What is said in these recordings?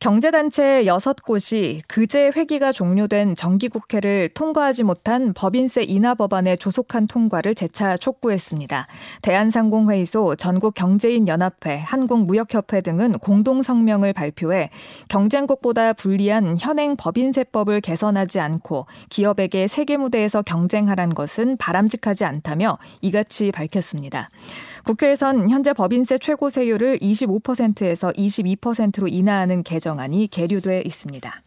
경제단체 6곳이 그제 회기가 종료된 정기국회를 통과하지 못한 법인세 인하 법안의 조속한 통과를 재차 촉구했습니다. 대한상공회의소, 전국경제인연합회, 한국무역협회 등은 공동성명을 발표해 경쟁국보다 불리한 현행 법인세법을 개선하지 않고 기업에게 세계무대에서 경쟁하란 것은 바람직하지 않다며 이같이 밝혔습니다. 국회에선 현재 법인세 최고 세율을 25%에서 22%로 인하하는 개정안이 계류돼 있습니다.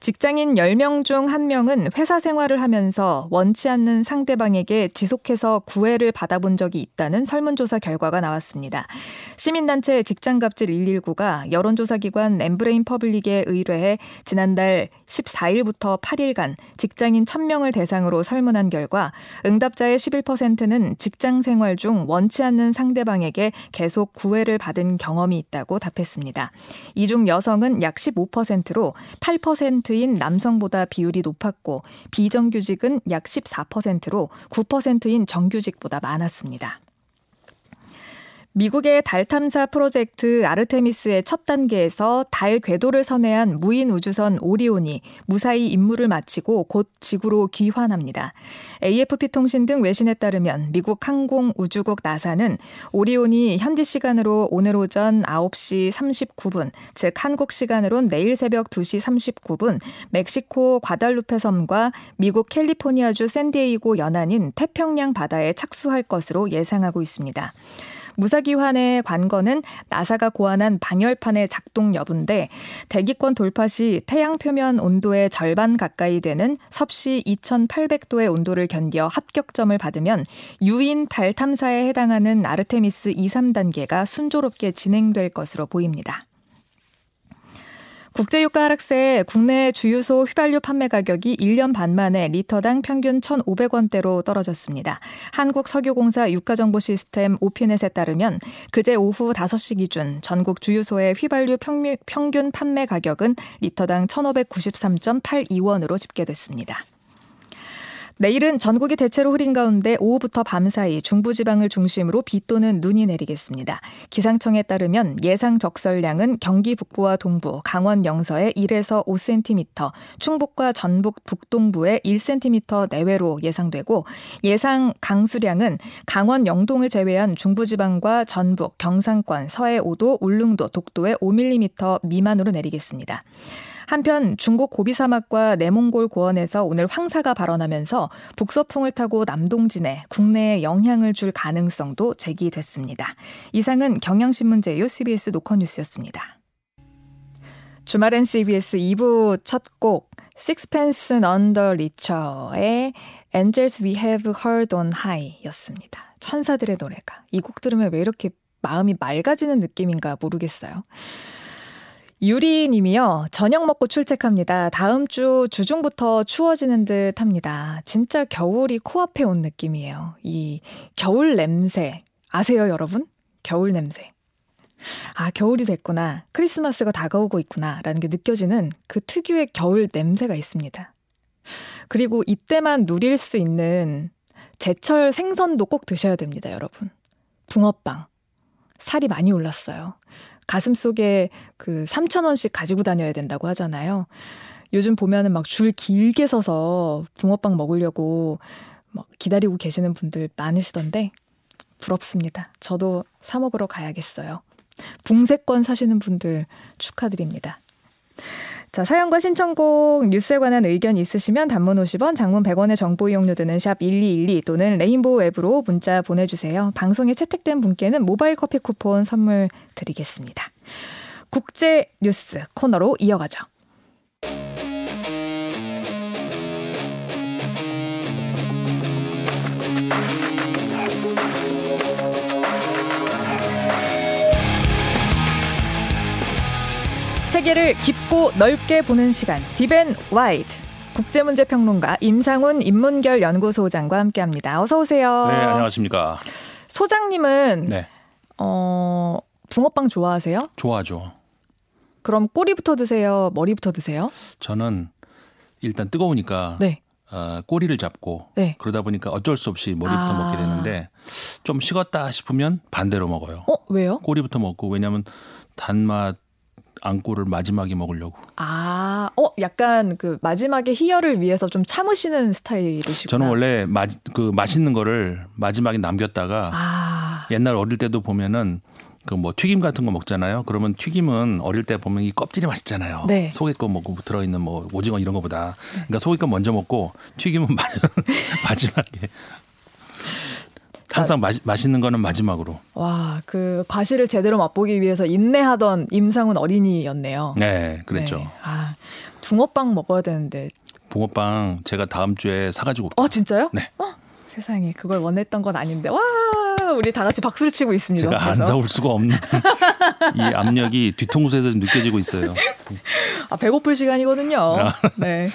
직장인 10명 중 1명은 회사 생활을 하면서 원치 않는 상대방에게 지속해서 구애를 받아본 적이 있다는 설문조사 결과가 나왔습니다. 시민단체 직장갑질 119가 여론조사기관 엠브레인 퍼블릭에 의뢰해 지난달 14일부터 8일간 직장인 1000명을 대상으로 설문한 결과 응답자의 11%는 직장 생활 중 원치 않는 상대방에게 계속 구애를 받은 경험이 있다고 답했습니다. 이 중 여성은 약 15%로 8% 10%인 남성보다 비율이 높았고 비정규직은 약 14%로 9%인 정규직보다 많았습니다. 미국의 달 탐사 프로젝트 아르테미스의 첫 단계에서 달 궤도를 선회한 무인 우주선 오리온이 무사히 임무를 마치고 곧 지구로 귀환합니다. AFP 통신 등 외신에 따르면 미국 항공우주국 나사는 오리온이 현지 시간으로 오늘 오전 9시 39분, 즉 한국 시간으론 내일 새벽 2시 39분 멕시코 과달루페 섬과 미국 캘리포니아주 샌디에이고 연안인 태평양 바다에 착수할 것으로 예상하고 있습니다. 무사기환의 관건은 나사가 고안한 방열판의 작동 여부인데 대기권 돌파 시 태양 표면 온도의 절반 가까이 되는 섭씨 2800도의 온도를 견뎌 합격점을 받으면 유인 달 탐사에 해당하는 아르테미스 2, 3단계가 순조롭게 진행될 것으로 보입니다. 국제유가 하락세에 국내 주유소 휘발유 판매 가격이 1년 반 만에 리터당 평균 1,500원대로 떨어졌습니다. 한국석유공사 유가정보시스템 오피넷에 따르면 그제 오후 5시 기준 전국 주유소의 휘발유 평균 판매 가격은 리터당 1,593.82원으로 집계됐습니다. 내일은 전국이 대체로 흐린 가운데 오후부터 밤사이 중부지방을 중심으로 비 또는 눈이 내리겠습니다. 기상청에 따르면 예상 적설량은 경기 북부와 동부, 강원 영서에 1에서 5cm, 충북과 전북 북동부에 1cm 내외로 예상되고 예상 강수량은 강원 영동을 제외한 중부지방과 전북, 경상권, 서해 5도, 울릉도, 독도에 5mm 미만으로 내리겠습니다. 한편 중국 고비 사막과 내몽골 고원에서 오늘 황사가 발원하면서 북서풍을 타고 남동진에 국내에 영향을 줄 가능성도 제기됐습니다. 이상은 경향신문 제휴 CBS 노컷뉴스였습니다. 주말엔 CBS 2부 첫 곡 Sixpence None the Richer의 Angels We Have Heard on High 였습니다. 천사들의 노래가. 이 곡 들으면 왜 이렇게 마음이 맑아지는 느낌인가 모르겠어요. 유리 님이요. 저녁 먹고 출첵합니다. 다음 주 주중부터 추워지는 듯 합니다. 진짜 겨울이 코앞에 온 느낌이에요. 이 겨울 냄새. 아세요, 여러분? 겨울 냄새. 아, 겨울이 됐구나. 크리스마스가 다가오고 있구나. 라는 게 느껴지는 그 특유의 겨울 냄새가 있습니다. 그리고 이때만 누릴 수 있는 제철 생선도 꼭 드셔야 됩니다, 여러분. 붕어빵. 살이 많이 올랐어요. 가슴 속에 그 3,000원씩 가지고 다녀야 된다고 하잖아요. 요즘 보면은 막 줄 길게 서서 붕어빵 먹으려고 막 기다리고 계시는 분들 많으시던데 부럽습니다. 저도 사 먹으러 가야겠어요. 붕세권 사시는 분들 축하드립니다. 자, 사연과 신청곡, 뉴스에 관한 의견 있으시면 단문 50원, 장문 100원의 정보 이용료 드는 샵 1212 또는 레인보우 앱으로 문자 보내주세요. 방송에 채택된 분께는 모바일 커피 쿠폰 선물 드리겠습니다. 국제 뉴스 코너로 이어가죠. 세계를 깊고 넓게 보는 시간 deep and wide 국제문제 평론가 임상훈 인문결 연구소장과 함께합니다. 어서 오세요. 네, 안녕하십니까. 소장님은 네. 어 붕어빵 좋아하세요? 좋아하죠. 그럼 꼬리부터 드세요? 머리부터 드세요? 저는 일단 뜨거우니까 네. 어, 꼬리를 잡고 네. 그러다 보니까 어쩔 수 없이 머리부터 아. 먹게 되는데 좀 식었다 싶으면 반대로 먹어요. 어, 왜요? 꼬리부터 먹고 왜냐하면 단맛 안꼬를 마지막에 먹으려고. 아, 어, 약간 그 마지막에 희열을 위해서 좀 참으시는 스타일이시구나. 저는 원래 마, 그 맛있는 거를 마지막에 남겼다가 아, 옛날 어릴 때도 보면은 그 뭐 튀김 같은 거 먹잖아요. 그러면 튀김은 어릴 때 보면 이 껍질이 맛있잖아요. 네. 속에 거 먹고 들어 있는 뭐 오징어 이런 거보다. 그러니까 속에 거 먼저 먹고 튀김은 마- 마지막에. 항상 마, 맛있는 거는 마지막으로. 와, 그 과실을 제대로 맛보기 위해서 인내하던 임상훈 어린이였네요. 네, 그랬죠. 네. 아, 붕어빵 먹어야 되는데. 붕어빵 제가 다음 주에 사가지고 올게요. 어, 진짜요? 네. 어, 세상에 그걸 원했던 건 아닌데. 와, 우리 다 같이 박수를 치고 있습니다. 제가 안 그래서. 사올 수가 없는 이 압력이 뒤통수에서 느껴지고 있어요. 아, 배고플 시간이거든요. 아. 네.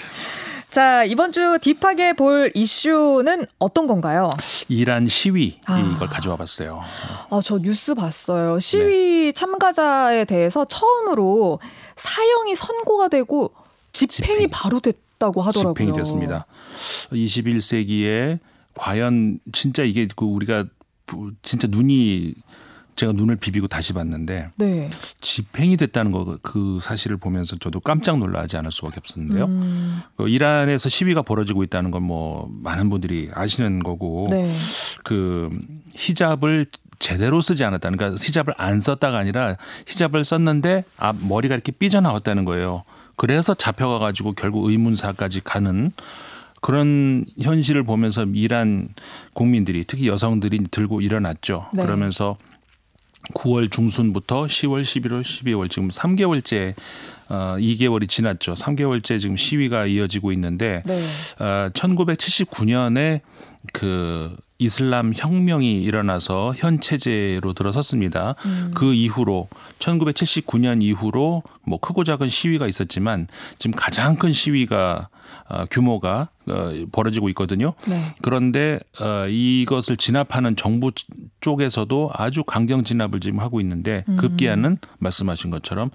자, 이번 주 딥하게 볼 이슈는 어떤 건가요? 이란 시위 아. 이걸 가져와 봤어요. 아, 저 뉴스 봤어요. 네. 시위 참가자에 대해서 처음으로 사형이 선고가 되고 집행이, 집행이. 바로 됐다고 하더라고요. 집행이 됐습니다. 21세기에 과연 진짜 이게 그 우리가 부- 진짜 눈이 제가 눈을 비비고 다시 봤는데 네. 집행이 됐다는 거 그 사실을 보면서 저도 깜짝 놀라지 않을 수밖에 없었는데요. 음, 그 이란에서 시위가 벌어지고 있다는 건 뭐 많은 분들이 아시는 거고 네. 그 히잡을 제대로 쓰지 않았다는 그러니까 히잡을 안 썼다가 아니라 히잡을 썼는데 앞 머리가 이렇게 삐져나왔다는 거예요. 그래서 잡혀가 가지고 결국 의문사까지 가는 그런 현실을 보면서 이란 국민들이 특히 여성들이 들고 일어났죠. 네. 그러면서 9월 중순부터 10월, 11월, 12월 지금 3개월째 어 2개월이 지났죠. 3개월째 지금 시위가 이어지고 있는데 네. 어, 1979년에 그 이슬람 혁명이 일어나서 현 체제로 들어섰습니다. 음. 그 이후로 1979년 이후로 뭐 크고 작은 시위가 있었지만 지금 가장 큰 시위가 어, 규모가 어, 벌어지고 있거든요. 네. 그런데 어, 이것을 진압하는 정부 쪽에서도 아주 강경 진압을 지금 하고 있는데 급기야는 말씀하신 것처럼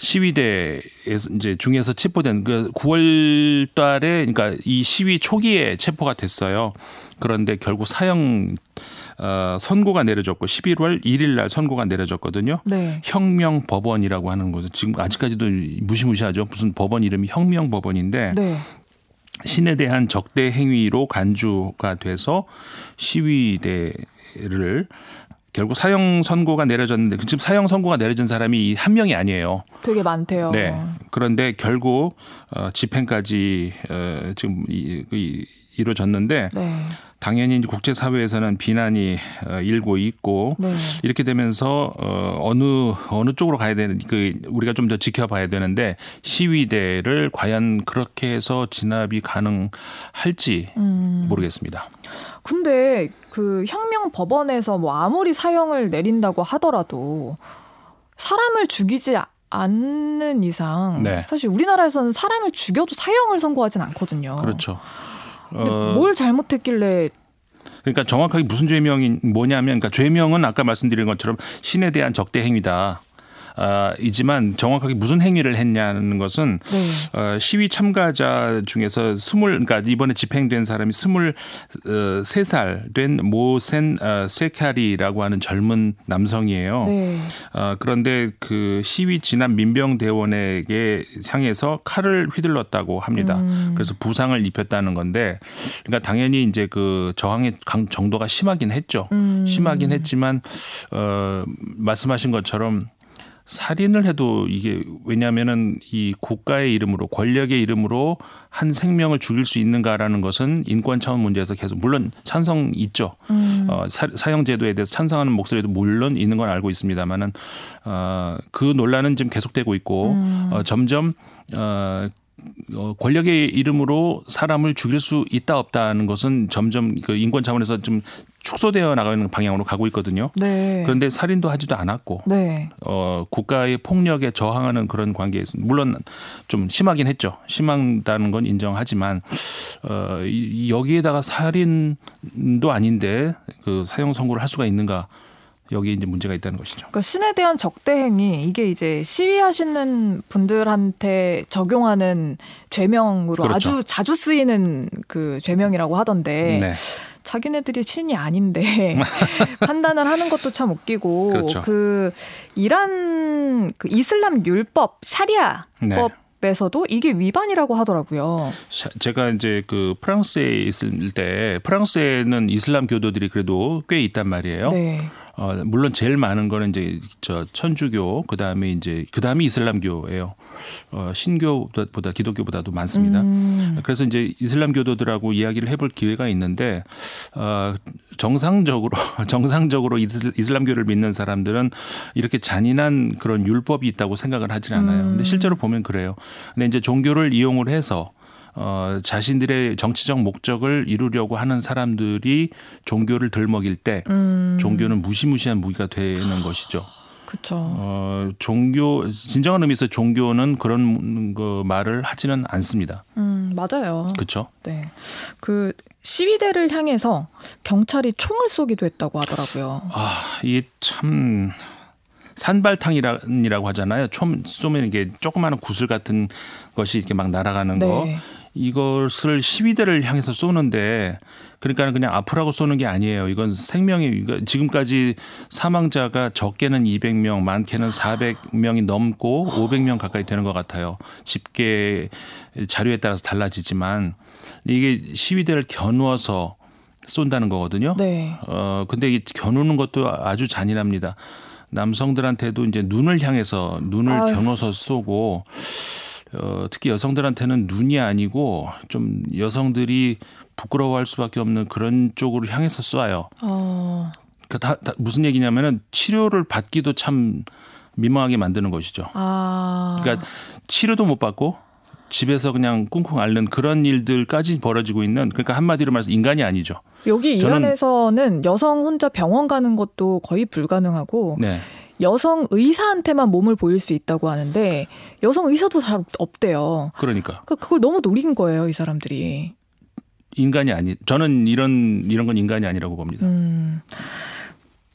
시위대에서 이제 중에서 체포된 그 9월 달에 그러니까 이 시위 초기에 체포가 됐어요. 그런데 결국 사형 어 선고가 내려졌고 11월 1일 날 선고가 내려졌거든요. 네. 혁명 법원이라고 하는 곳은 지금 아직까지도 무시무시하죠. 무슨 법원 이름이 혁명 법원인데 네. 신에 대한 적대 행위로 간주가 돼서 시위대를 결국 사형 선고가 내려졌는데 지금 사형 선고가 내려진 사람이 한 명이 아니에요. 되게 많대요. 네. 그런데 결국 어, 집행까지 어, 지금 이, 이, 이루어졌는데 네. 당연히 이제 국제 사회에서는 비난이 어, 일고 있고 네. 이렇게 되면서 어 어느 어느 쪽으로 가야 되는 그 우리가 좀 더 지켜봐야 되는데 시위대를 과연 그렇게 해서 진압이 가능할지 음. 모르겠습니다. 근데 그 혁명 법원에서 뭐 아무리 사형을 내린다고 하더라도 사람을 죽이지 않는 이상 네. 사실 우리나라에서는 사람을 죽여도 사형을 선고하진 않거든요. 그렇죠. 어, 뭘 잘못했길래 그러니까 정확하게 무슨 죄명이 뭐냐면 그러니까 죄명은 아까 말씀드린 것처럼 신에 대한 적대 행위다. 아, 이지만 정확하게 무슨 행위를 했냐는 것은 네. 어, 시위 참가자 중에서 스물 그러니까 이번에 집행된 사람이 스물 어, 세살 된 모센 어, 세카리라고 하는 젊은 남성이에요. 네. 어, 그런데 그 시위 진압 민병 대원에게 향해서 칼을 휘둘렀다고 합니다. 음. 그래서 부상을 입혔다는 건데, 그러니까 당연히 이제 그 저항의 강 정도가 심하긴 했죠. 음. 심하긴 했지만 어 말씀하신 것처럼 살인을 해도 이게 왜냐하면은 이 국가의 이름으로 권력의 이름으로 한 생명을 죽일 수 있는가라는 것은 인권 차원 문제에서 계속 물론 찬성 있죠. 음. 어, 사, 사형 제도에 대해서 찬성하는 목소리도 물론 있는 건 알고 있습니다만은 어, 그 논란은 지금 계속되고 있고 음. 어, 점점 어, 어, 권력의 이름으로 사람을 죽일 수 있다 없다는 것은 점점 그 인권 차원에서 좀 축소되어 나가는 방향으로 가고 있거든요. 네. 그런데 살인도 하지도 않았고 네. 어, 국가의 폭력에 저항하는 그런 관계에서 물론 좀 심하긴 했죠. 심하다는 건 인정하지만 어, 이- 여기에다가 살인도 아닌데 그 사형 선고를 할 수가 있는가? 여기에 이제 문제가 있다는 것이죠. 그러니까 신에 대한 적대 행위 이게 이제 시위하시는 분들한테 적용하는 죄명으로 그렇죠. 아주 자주 쓰이는 그 죄명이라고 하던데 네. 자기네들이 신이 아닌데 판단을 하는 것도 참 웃기고 그렇죠. 그 이란 그 이슬람 율법 샤리아 네. 법 에서도 이게 위반이라고 하더라고요. 샤- 제가 이제 그 프랑스에 있을 때 프랑스에는 이슬람 교도들이 그래도 꽤 있단 말이에요. 네. 어, 물론 제일 많은 거는 이제 저 천주교 그다음에 이제 그다음에 이슬람교예요. 어, 신교보다 기독교보다도 많습니다. 음, 그래서 이제 이슬람 교도들하고 이야기를 해볼 기회가 있는데 어, 정상적으로 정상적으로 이슬- 이슬람교를 믿는 사람들은 이렇게 잔인한 그런 율법이 있다고 생각을 하진 않아요. 근데 실제로 보면 그래요. 근데 이제 종교를 이용을 해서 어, 자신들의 정치적 목적을 이루려고 하는 사람들이 종교를 들먹일 때 음, 종교는 무시무시한 무기가 되는 것이죠. 그렇죠. 어, 종교 진정한 의미에서 종교는 그런 그 말을 하지는 않습니다. 음, 맞아요. 그렇죠? 네. 그 시위대를 향해서 경찰이 총을 쏘기도 했다고 하더라고요. 아, 이게 참 산발탕이라고 하잖아요. 총 쏘면 이게 조그마한 구슬 같은 것이 이렇게 막 날아가는 거. 네. 이것을 시위대를 향해서 쏘는데 그러니까 그냥 아프라고 쏘는 게 아니에요. 이건 생명이 이거 지금까지 사망자가 적게는 200명, 많게는 400명이 넘고 500명 가까이 되는 것 같아요. 집계 자료에 따라서 달라지지만 이게 시위대를 겨누어서 쏜다는 거거든요. 네. 어 근데 이 겨누는 것도 아주 잔인합니다. 남성들한테도 이제 눈을 향해서 눈을 아유. 겨눠서 쏘고 어 특히 여성들한테는 눈이 아니고 좀 여성들이 부끄러워할 수밖에 없는 그런 쪽으로 향해서 쏴요. 어, 그 다, 다 무슨 얘기냐면은 치료를 받기도 참 민망하게 만드는 것이죠. 아. 그러니까 치료도 못 받고 집에서 그냥 꿍꿍 앓는 그런 일들까지 벌어지고 있는 그러니까 한마디로 말해서 인간이 아니죠. 여기 이란에서는 여성 혼자 병원 가는 것도 거의 불가능하고 네. 여성 의사한테만 몸을 보일 수 있다고 하는데 여성 의사도 잘 없대요. 그러니까 그러니까 그걸 너무 노린 거예요, 이 사람들이. 인간이 아니 저는 이런 이런 건 인간이 아니라고 봅니다. 음.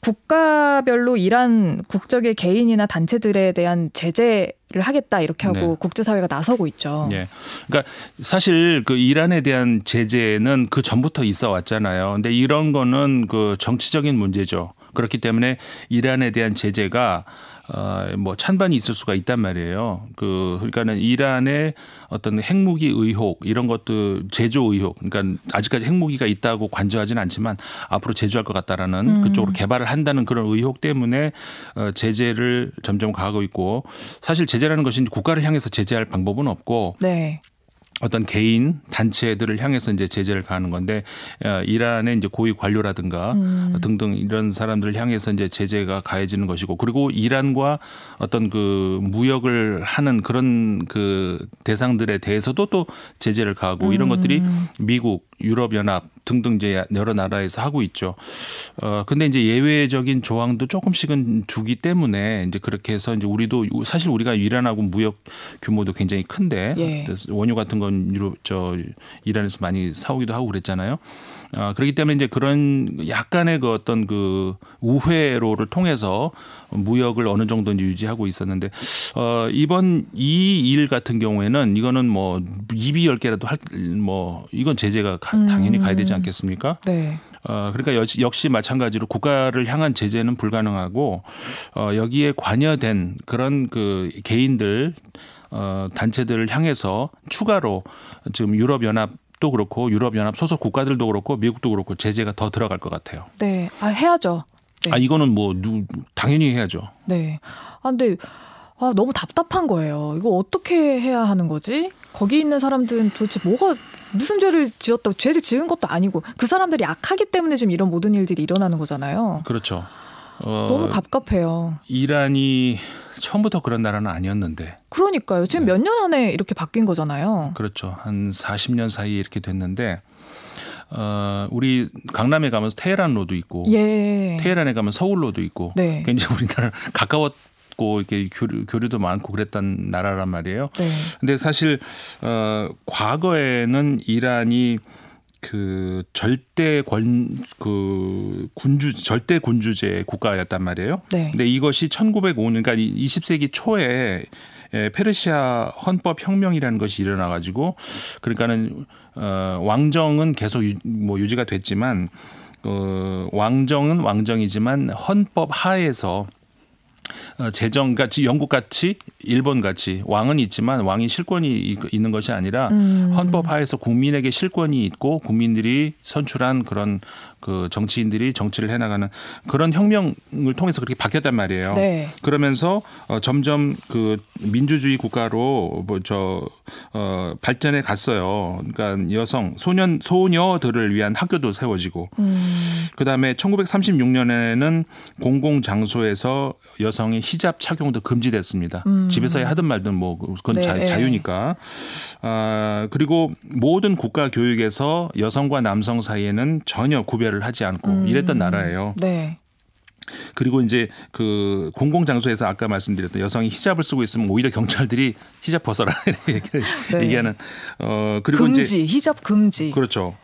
국가별로 이란 국적의 개인이나 단체들에 대한 제재를 하겠다 이렇게 하고 네. 국제사회가 나서고 있죠. 예. 그러니까 사실 그 이란에 대한 제재는 그 전부터 있어 왔잖아요. 근데 이런 거는 그 정치적인 문제죠. 그렇기 때문에 이란에 대한 제재가 어뭐 찬반이 있을 수가 있단 말이에요. 그 그러니까는 이란의 어떤 핵무기 의혹 이런 것도 제조 의혹 그러니까 아직까지 핵무기가 있다고 관저하지는 않지만 앞으로 제조할 것 같다라는 음. 그쪽으로 개발을 한다는 그런 의혹 때문에 어 제재를 점점 가고 있고 사실 제재라는 것이 국가를 향해서 제재할 방법은 없고 네. 어떤 개인 단체들을 향해서 이제 제재를 가하는 건데 어, 이란의 이제 고위 관료라든가 음. 등등 이런 사람들을 향해서 이제 제재가 가해지는 것이고 그리고 이란과 어떤 그 무역을 하는 그런 그 대상들에 대해서도 또 제재를 가하고 이런 것들이 음. 미국, 유럽 연합 등등 이제 여러 나라에서 하고 있죠. 어 근데 이제 예외적인 조항도 조금씩은 두기 때문에 이제 그렇게 해서 이제 우리도 사실 우리가 이란하고 무역 규모도 굉장히 큰데 예. 원유 같은 건 유럽 저 이란에서 많이 사오기도 하고 그랬잖아요. 아, 그렇기 때문에 이제 그런 약간의 그 어떤 그 우회로를 통해서 무역을 어느 정도 이제 유지하고 있었는데 어 이번 이 일 같은 경우에는 이거는 뭐 입이 열 개라도 할 뭐 이건 제재가 가- 당연히 가야 되지 않겠습니까? 네. 어, 그러니까 역시, 역시 마찬가지로 국가를 향한 제재는 불가능하고 어, 여기에 관여된 그런 그 개인들 어, 단체들을 향해서 추가로 지금 유럽 연합도 그렇고 유럽 연합 소속 국가들도 그렇고 미국도 그렇고 제재가 더 들어갈 것 같아요. 네. 아, 해야죠. 네. 아 이거는 뭐 누, 당연히 해야죠. 네. 아, 근데 아, 너무 답답한 거예요. 이거 어떻게 해야 하는 거지? 거기 있는 사람들은 도대체 뭐가 무슨 죄를 지었다고 죄를 지은 것도 아니고 그 사람들이 악하기 때문에 지금 이런 모든 일들이 일어나는 거잖아요. 그렇죠. 어, 너무 갑갑해요. 이란이 처음부터 그런 나라는 아니었는데 그러니까요. 지금 네. 몇년 안에 이렇게 바뀐 거잖아요. 그렇죠. 한 40년 사이에 이렇게 됐는데 어, 우리 강남에 가면 테헤란로도 있고 예. 테헤란에 가면 서울로도 있고 네. 굉장히 우리나라 가까웠 고 이렇게 교류, 교류도 많고 그랬던 나라란 말이에요. 네. 근데 사실 어 과거에는 이란이 그 절대 권 그 군주 절대 군주제 국가였단 말이에요. 네. 근데 이것이 1905년 그러니까 20세기 초에 에, 페르시아 헌법 혁명이라는 것이 일어나 가지고 그러니까는 어 왕정은 계속 유, 뭐 유지가 됐지만 어 왕정은 왕정이지만 헌법 하에서 어, 재정 같이 영국 같이 일본 같이 왕은 있지만 왕이 실권이 있는 것이 아니라 음. 헌법 하에서 국민에게 실권이 있고 국민들이 선출한 그런 그 정치인들이 정치를 해나가는 그런 혁명을 통해서 그렇게 바뀌었단 말이에요. 네. 그러면서 어, 점점 그 민주주의 국가로 뭐저 어, 발전해 갔어요. 그러니까 여성 소년 소녀들을 위한 학교도 세워지고 음. 그다음에 1936년에는 공공 장소에서 여성의 히잡 착용도 금지됐습니다. 음. 집에서 하든 말든 뭐 그건 네. 자, 자유니까. 아, 그리고 모든 국가 교육에서 여성과 남성 사이에는 전혀 구별을 하지 않고 음. 이랬던 나라예요. 네. 그리고 이제 그 공공 장소에서 아까 말씀드렸던 여성이 히잡을 쓰고 있으면 오히려 경찰들이 히잡 벗어라 이렇게 네. 얘기하는 어 그리고 금지, 이제 히잡 금지. 그렇죠.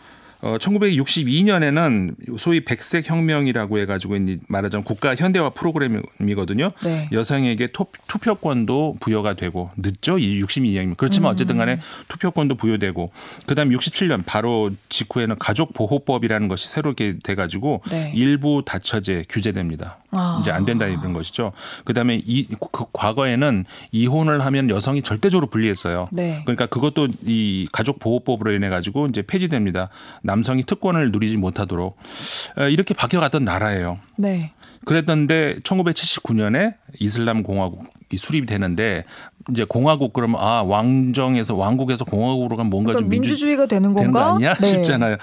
어 1962년에는 소위 백색 혁명이라고 해가지고 말하자면 국가 현대화 프로그램이거든요. 네. 여성에게 투, 투표권도 부여가 되고 늦죠. 이 62년이면 그렇지만 음. 어쨌든 간에 투표권도 부여되고 그다음 67년 바로 직후에는 가족 보호법이라는 것이 새롭게 돼가지고 네. 일부 다처제 규제됩니다. 아. 이제 안 된다 이런 것이죠. 그다음에 이 그 과거에는 이혼을 하면 여성이 절대적으로 불리했어요. 네. 그러니까 그것도 이 가족 보호법으로 인해 가지고 이제 폐지됩니다. 남성이 특권을 누리지 못하도록 어, 이렇게 바뀌어갔던 나라예요. 네. 그랬던데 1979년에 이슬람 공화국이 수립이 되는데 이제 공화국 그러면 아 왕정에서 왕국에서 공화국으로 가면 뭔가 그러니까 좀 민주 민주주의가 되는 되는 거 건가? 아니야 네. 싶잖아요.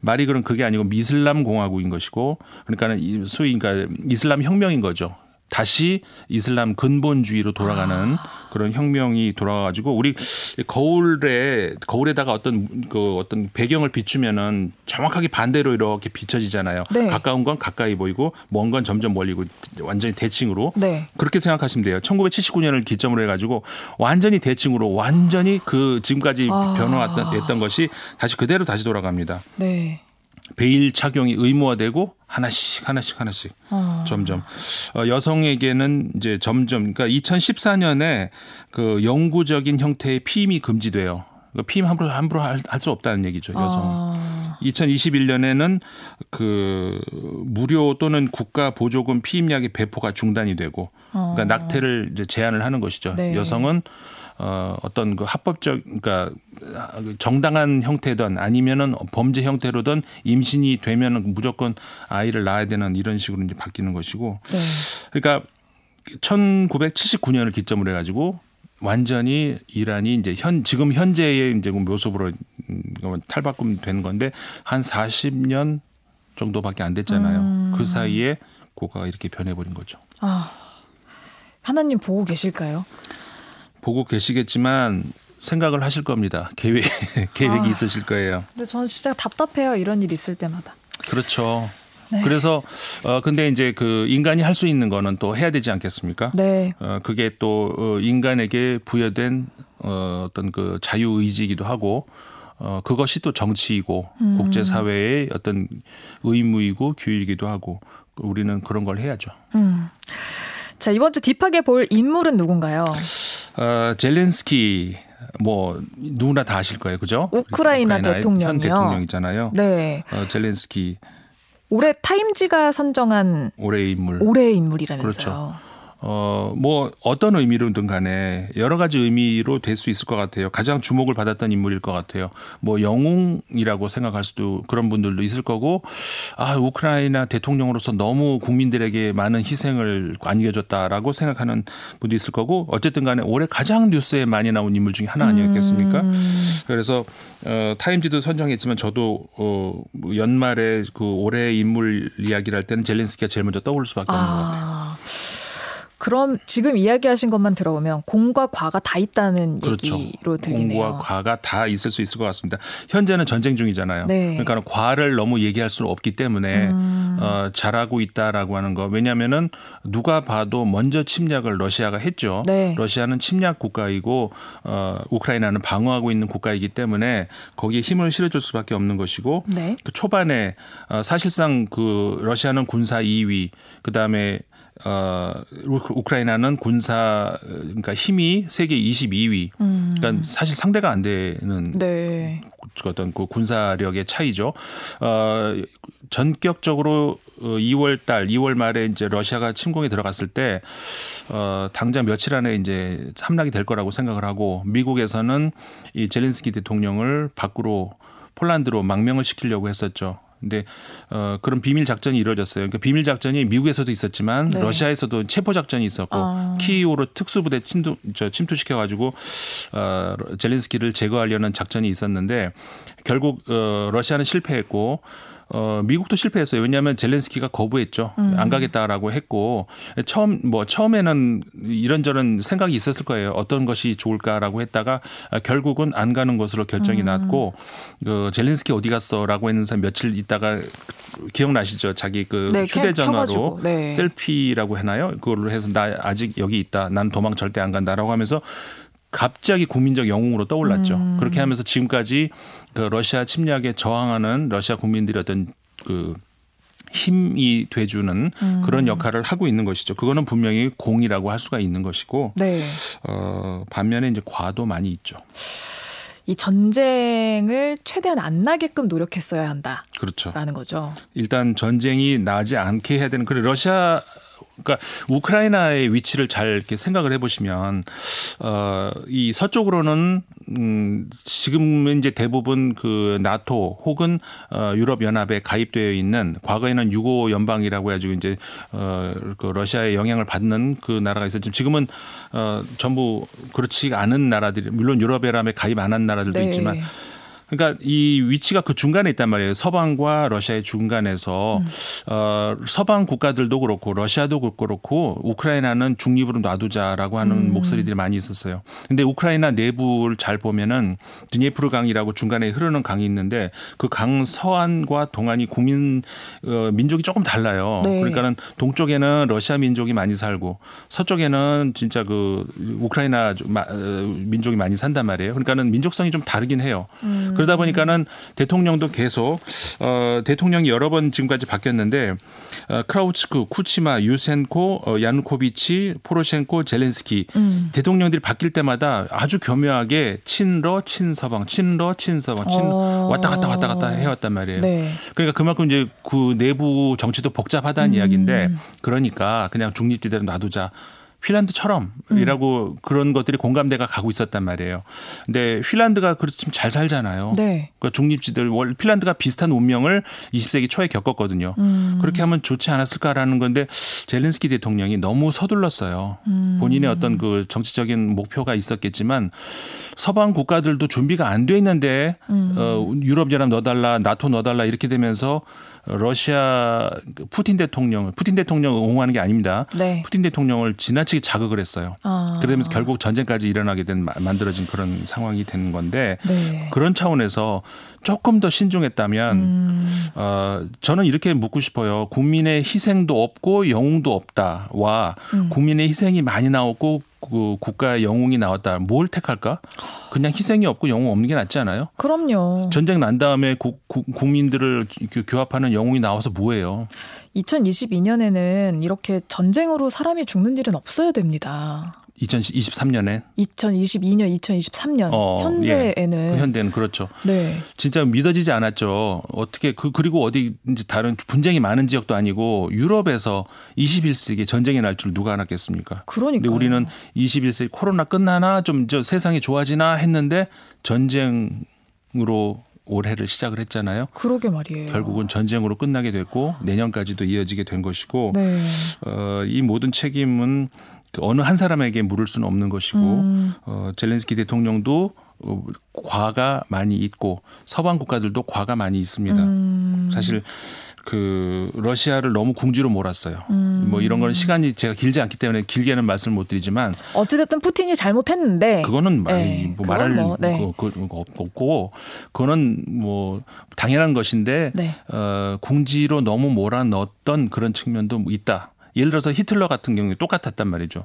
말이 그럼 그게 아니고 이슬람 공화국인 것이고 그러니까는 이 소위 그러니까 이슬람 혁명인 거죠. 다시 이슬람 근본주의로 돌아가는 그런 혁명이 돌아가가지고 우리 거울에 거울에다가 어떤 그 어떤 배경을 비추면은 정확하게 반대로 이렇게 비춰지잖아요. 네. 가까운 건 가까이 보이고 먼 건 점점 멀리고 완전히 대칭으로 네. 그렇게 생각하시면 돼요. 1979년을 기점으로 해가지고 완전히 대칭으로 완전히 그 지금까지 아. 변화했던 것이 다시 그대로 다시 돌아갑니다. 네. 베일 착용이 의무화되고 하나씩 하나씩 하나씩 어. 점점 어, 여성에게는 이제 점점 그러니까 2014년에 그 영구적인 형태의 피임이 금지돼요. 그러니까 피임 함부로 함부로 할 수 없다는 얘기죠. 여성. 아. 2021년에는 그 무료 또는 국가 보조금 피임약의 배포가 중단이 되고 그러니까 어. 낙태를 이제 제한을 하는 것이죠. 네. 여성은 어 어떤 그 합법적 그러니까 정당한 형태든 아니면은 범죄 형태로든 임신이 되면은 무조건 아이를 낳아야 되는 이런 식으로 이제 바뀌는 것이고 네. 그러니까 1979년을 기점으로 해가지고 완전히 이란이 이제 현 지금 현재의 이제 그 모습으로 음, 탈바꿈 된 건데 한 40년 정도밖에 안 됐잖아요. 음. 그 사이에 국가가 이렇게 변해버린 거죠. 아. 하나님 보고 계실까요? 보고 계시겠지만 생각을 하실 겁니다. 계획 계획이 아. 있으실 거예요. 근데 저는 진짜 답답해요. 이런 일 있을 때마다. 그렇죠. 네. 그래서 어 근데 이제 그 인간이 할 수 있는 거는 또 해야 되지 않겠습니까? 네. 어 그게 또 어, 인간에게 부여된 어 어떤 그 자유 의지이기도 하고 어 그것이 또 정치이고 음. 국제 사회의 어떤 의무이고 규율이기도 하고 우리는 그런 걸 해야죠. 음. 자, 이번 주 딥하게 볼 인물은 누군가요? 어 젤렌스키 뭐 누구나 다 아실 거예요. 그죠? 우크라이나 대통령이요. 현 대통령이잖아요. 네. 어 젤렌스키 올해 타임지가 선정한 올해의 인물. 올해의 인물이라면서요. 그렇죠. 어, 뭐 어떤 의미로든 간에 여러 가지 의미로 될 수 있을 것 같아요. 가장 주목을 받았던 인물일 것 같아요. 뭐 영웅이라고 생각할 수도 그런 분들도 있을 거고 아, 우크라이나 대통령으로서 너무 국민들에게 많은 희생을 안겨줬다라고 생각하는 분도 있을 거고 어쨌든 간에 올해 가장 뉴스에 많이 나온 인물 중에 하나 아니었겠습니까? 음. 그래서 어 타임지도 선정했지만 저도 어 연말에 그 올해 인물 이야기를 할 때는 젤렌스키가 제일 먼저 떠오를 수밖에 없는 것 같아요. 아. 그럼 지금 이야기하신 것만 들어보면 공과 과가 다 있다는 그렇죠. 얘기로 들리네요. 공과 과가 다 있을 수 있을 것 같습니다. 현재는 전쟁 중이잖아요. 네. 그러니까 과를 너무 얘기할 수는 없기 때문에 음. 어, 잘하고 있다라고 하는 거. 왜냐하면은 누가 봐도 먼저 침략을 러시아가 했죠. 네. 러시아는 침략 국가이고 어, 우크라이나는 방어하고 있는 국가이기 때문에 거기에 힘을 실어줄 수밖에 없는 것이고 네. 그 초반에 어, 사실상 그 러시아는 군사 2위 그 다음에 어 우크- 우크라이나는 군사 그러니까 힘이 세계 22위. 그러니까 사실 상대가 안 되는 네. 그 어떤 그 군사력의 차이죠. 어 전격적으로 2월 달, 2월 말에 이제 러시아가 침공에 들어갔을 때 어, 당장 며칠 안에 이제 함락이 될 거라고 생각을 하고 미국에서는 이 젤렌스키 대통령을 밖으로 폴란드로 망명을 시키려고 했었죠. 근데 어 그런 비밀 작전이 이루어졌어요. 그러니까 비밀 작전이 미국에서도 있었지만 네. 러시아에서도 체포 작전이 있었고 아. 키이우로 특수부대 침투 저 침투시켜 가지고 어 젤렌스키를 제거하려는 작전이 있었는데 결국 어 러시아는 실패했고 어, 미국도 실패했어요. 왜냐하면 젤렌스키가 거부했죠. 음. 안 가겠다라고 했고 처음 뭐 처음에는 이런저런 생각이 있었을 거예요. 어떤 것이 좋을까라고 했다가 아, 결국은 안 가는 것으로 결정이 음. 났고 그 젤렌스키 어디 갔어라고 했는 사람 며칠 있다가 기억나시죠? 자기 그 네, 캠 휴대전화로. 네. 셀피라고 해나요? 그걸로 해서 나 아직 여기 있다. 난 도망 절대 안 간다라고 하면서 갑자기 국민적 영웅으로 떠올랐죠. 음. 그렇게 하면서 지금까지 그 러시아 침략에 저항하는 러시아 국민들이 어떤 그 힘이 돼주는 음. 그런 역할을 하고 있는 것이죠. 그거는 분명히 공이라고 할 수가 있는 것이고 네. 어, 반면에 이제 과도 많이 있죠. 이 전쟁을 최대한 안 나게끔 노력했어야 한다라는 그렇죠. 거죠. 일단 전쟁이 나지 않게 해야 되는 그래 러시아 그러니까 우크라이나의 위치를 잘 이렇게 생각을 해보시면 어이 서쪽으로는 음 지금은 이제 대부분 그 나토 혹은 어 유럽 연합에 가입되어 있는 과거에는 유고 연방이라고 해가지고 이제 어그 러시아의 영향을 받는 그 나라가 있었지만 지금은 어 전부 그렇지 않은 나라들이 물론 유럽 연합에 가입 안 한 나라들도 네. 있지만 그러니까 이 위치가 그 중간에 있단 말이에요. 서방과 러시아의 중간에서 음. 어, 서방 국가들도 그렇고 러시아도 그렇고 우크라이나는 중립으로 놔두자라고 하는 음. 목소리들이 많이 있었어요. 근데 우크라이나 내부를 잘 보면은 드니에프르 강이라고 중간에 흐르는 강이 있는데 그 강 서안과 동안이 국민 어, 민족이 조금 달라요. 네. 그러니까는 동쪽에는 러시아 민족이 많이 살고 서쪽에는 진짜 그 우크라이나 어, 민족이 많이 산단 말이에요. 그러니까는 민족성이 좀 다르긴 해요. 그러다 보니까는 대통령도 계속 어 대통령이 여러 번 지금까지 바뀌었는데 어 크라우츠크, 쿠치마, 유센코, 어 야누코비치, 포로셴코, 젤렌스키 음. 대통령들이 바뀔 때마다 아주 교묘하게 친러, 친서방, 친러, 친서방, 친 어. 왔다 갔다 왔다 갔다 해왔단 말이에요. 네. 그러니까 그만큼 이제 그 내부 정치도 복잡하다는 음. 이야기인데 그러니까 그냥 중립지대로 놔두자. 핀란드처럼이라고 음. 그런 것들이 공감대가 가고 있었단 말이에요. 근데 핀란드가 그렇지만 잘 살잖아요. 네. 그 중립지들 원 핀란드가 비슷한 운명을 20세기 초에 겪었거든요. 음. 그렇게 하면 좋지 않았을까라는 건데 젤렌스키 대통령이 너무 서둘렀어요. 음. 본인의 어떤 그 정치적인 목표가 있었겠지만 서방 국가들도 준비가 안 돼 있는데 음. 어, 유럽 연합 넣어달라, 나토 넣어달라 이렇게 되면서 러시아 그 푸틴 대통령, 푸틴 대통령을 옹호하는 게 아닙니다. 네. 푸틴 대통령을 지나치게 자극을 했어요. 아. 그러면서 결국 전쟁까지 일어나게 된 마- 만들어진 그런 상황이 되는 건데 네. 그런 차원에서 조금 더 신중했다면 음. 어 저는 이렇게 묻고 싶어요. 국민의 희생도 없고 영웅도 없다와 음. 국민의 희생이 많이 나왔고 그 국가의 영웅이 나왔다. 뭘 택할까? 그냥 희생이 없고 영웅 없는 게 낫지 않아요? 그럼요. 전쟁 난 다음에 국, 국- 국민들을 교- 교합하는 영웅이 나와서 뭐예요? 2022년에는 이렇게 전쟁으로 사람이 죽는 일은 없어야 됩니다. 2023년에 2022년, 2023년 어, 현재에는 그 현대는 그렇죠. 네. 진짜 믿어지지 않았죠. 어떻게 그 그리고 어디 이제 다른 분쟁이 많은 지역도 아니고 유럽에서 21세기 전쟁이 날 줄 누가 알았겠습니까? 그러니까. 근데 우리는 21세기 코로나 끝나나 좀 저 세상이 좋아지나 했는데 전쟁으로 올해를 시작을 했잖아요. 그러게 말이에요. 결국은 전쟁으로 끝나게 됐고 내년까지도 이어지게 된 것이고 네. 어, 이 모든 책임은 그 어느 한 사람에게 물을 수는 없는 것이고 음. 어, 젤렌스키 대통령도 어, 과가 많이 있고 서방 국가들도 과가 많이 있습니다. 음. 사실 그 러시아를 너무 궁지로 몰았어요. 음. 뭐 이런 거는 시간이 제가 길지 않기 때문에 길게는 말씀을 못 드리지만 어찌됐든 푸틴이 잘못했는데 그거는 네. 뭐 말할 뭐, 네. 그, 그, 없고 그거는 뭐 당연한 것인데 네. 어, 궁지로 너무 몰아넣었던 그런 측면도 있다. 예를 들어서 히틀러 같은 경우에 똑같았단 말이죠.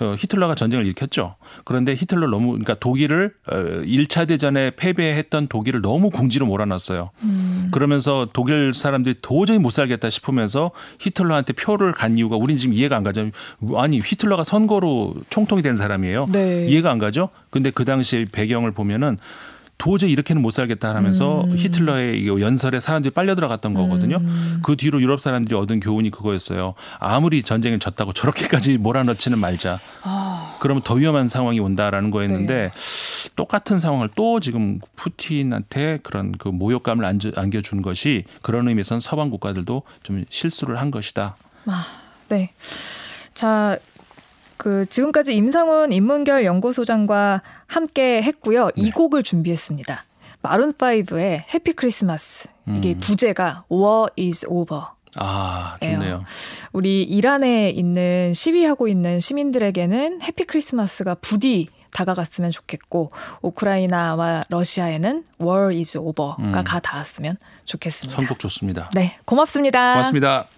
어, 히틀러가 전쟁을 일으켰죠. 그런데 히틀러 너무 그러니까 독일을 어, 1차 대전에 패배했던 독일을 너무 궁지로 몰아놨어요. 음. 그러면서 독일 사람들이 도저히 못 살겠다 싶으면서 히틀러한테 표를 간 이유가 우리는 지금 이해가 안 가죠. 아니 히틀러가 선거로 총통이 된 사람이에요. 네. 이해가 안 가죠. 근데 그 당시의 배경을 보면은 도저히 이렇게는 못 살겠다 하면서 음. 히틀러의 연설에 사람들이 빨려 들어갔던 거거든요. 음. 그 뒤로 유럽 사람들이 얻은 교훈이 그거였어요. 아무리 전쟁에 졌다고 저렇게까지 몰아넣지는 말자. 아. 그러면 더 위험한 상황이 온다라는 거였는데 네. 똑같은 상황을 또 지금 푸틴한테 그런 그 모욕감을 안겨준 것이 그런 의미에서는 서방 국가들도 좀 실수를 한 것이다. 아, 네. 자, 그 지금까지 임상훈 인문결 연구소장과 함께 했고요. 네. 이 곡을 준비했습니다. 마룬 5의 해피 크리스마스. 이게 음. 부제가 War is over. 아, 좋네요. 우리 이란에 있는 시위하고 있는 시민들에게는 해피 크리스마스가 부디 다가갔으면 좋겠고 우크라이나와 러시아에는 War is over가 음. 가 닿았으면 좋겠습니다. 선곡 좋습니다. 네, 고맙습니다. 고맙습니다.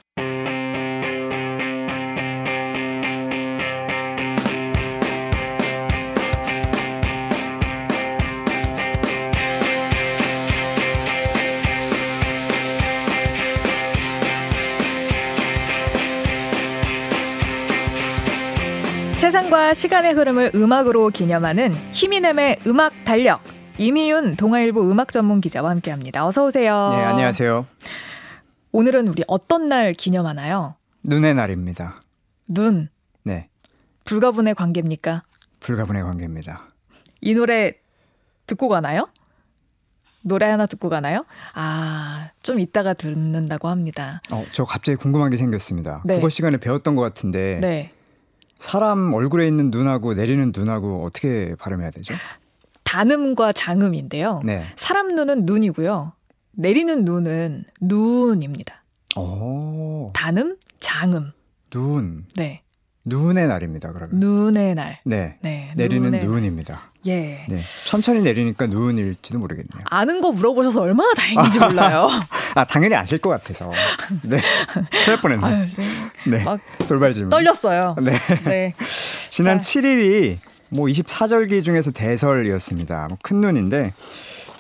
시간의 흐름을 음악으로 기념하는 히미넴의 음악 달력. 이미윤 동아일보 음악 전문 기자와 함께합니다. 어서 오세요. 네, 안녕하세요. 오늘은 우리 어떤 날 기념하나요? 눈의 날입니다. 눈. 네. 불가분의 관계입니까? 불가분의 관계입니다. 이 노래 듣고 가나요? 노래 하나 듣고 가나요? 아, 좀 이따가 듣는다고 합니다. 어, 저 갑자기 궁금한 게 생겼습니다. 네. 국어 시간에 배웠던 것 같은데. 네. 사람 얼굴에 있는 눈하고 내리는 눈하고 어떻게 발음해야 되죠? 단음과 장음인데요. 네. 사람 눈은 눈이고요. 내리는 눈은 눈입니다. 오. 단음, 장음. 눈. 네. 눈의 날입니다. 그러면. 눈의 날. 네. 네. 내리는 눈입니다. 예. 네. 천천히 내리니까 눈일지도 모르겠네요. 아는 거 물어보셔서 얼마나 다행인지 몰라요. 아, 당연히 아실 것 같아서. 네. 큰일 뻔했네. 아유, 네. 돌발 질문. 떨렸어요. 네. 네. 지난 자. 7일이 뭐 24절기 중에서 대설이었습니다. 뭐 큰 눈인데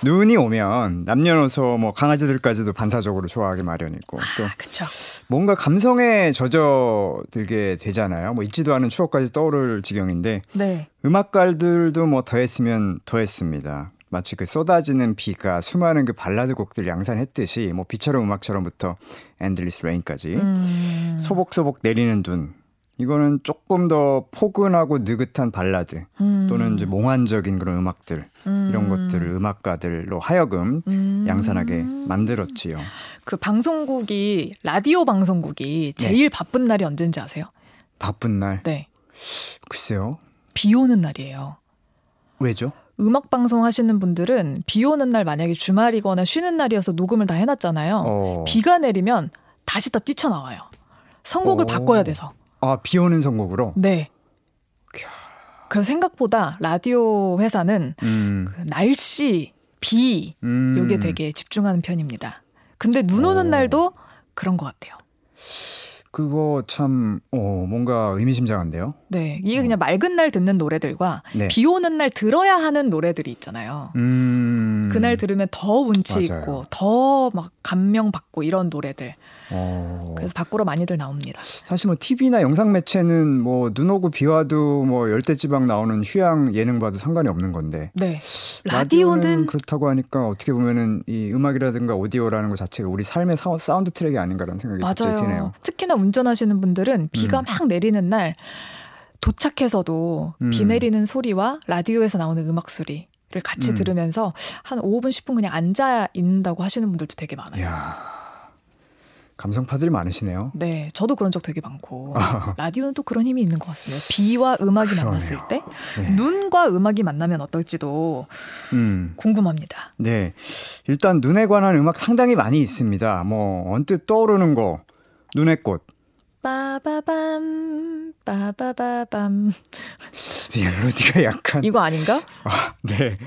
눈이 오면 남녀노소 뭐 강아지들까지도 반사적으로 좋아하게 마련이고 아, 또 그쵸. 뭔가 감성에 젖어들게 되잖아요. 뭐 잊지도 않은 추억까지 떠오를 지경인데 네. 음악가들도 뭐 더했으면 더했습니다. 마치 그 쏟아지는 비가 수많은 그 발라드 곡들 양산했듯이 뭐 비처럼 음악처럼부터 Endless Rain까지 음. 소복소복 내리는 눈 이거는 조금 더 포근하고 느긋한 발라드 음. 또는 이제 몽환적인 그런 음악들 음. 이런 것들을 음악가들로 하여금 음. 양산하게 만들었지요. 그 방송국이 라디오 방송국이 네. 제일 네. 바쁜 날이 언제인지 아세요? 바쁜 날? 네. 글쎄요. 비 오는 날이에요. 왜죠? 음악 방송 하시는 분들은 비 오는 날 만약에 주말이거나 쉬는 날이어서 녹음을 다 해놨잖아요. 어. 비가 내리면 다시 다 뛰쳐나와요. 선곡을 오. 바꿔야 돼서. 아, 비 오는 선곡으로? 네. 그래서 생각보다 라디오 회사는 음. 그 날씨, 비, 음. 요게 되게 집중하는 편입니다. 근데 눈 오는 오. 날도 그런 것 같아요. 그거 참, 어, 뭔가 의미심장한데요? 네. 이게 그냥 어. 맑은 날 듣는 노래들과 네. 비 오는 날 들어야 하는 노래들이 있잖아요. 음. 그날 들으면 더 운치 맞아요. 있고, 더 막 감명 받고 이런 노래들. 어. 그래서 밖으로 많이들 나옵니다. 사실 뭐 TV나 영상 매체는 뭐 눈 오고 비 와도 뭐 열대지방 나오는 휴양 예능 봐도 상관이 없는 건데. 네. 라디오는 그렇다고 하니까 어떻게 보면은 이 음악이라든가 오디오라는 것 자체가 우리 삶의 사운드 트랙이 아닌가라는 생각이 맞아요. 드네요. 특히나 운전하시는 분들은 비가 음. 막 내리는 날 도착해서도 음. 비 내리는 소리와 라디오에서 나오는 음악 소리 를 같이 음. 들으면서 한 5분 10분 그냥 앉아 있는다고 하시는 분들도 되게 많아요. 야. 감성파들이 많으시네요. 네, 저도 그런 적 되게 많고 라디오는 또 그런 힘이 있는 것 같습니다. 비와 음악이 그러네요. 만났을 때 네. 눈과 음악이 만나면 어떨지도 음. 궁금합니다. 네, 일단 눈에 관한 음악 상당히 많이 있습니다. 뭐 언뜻 떠오르는 거 눈의 꽃. 빠바밤 빠바바밤 멜로디가 약간 이거 아닌가? 아, 네.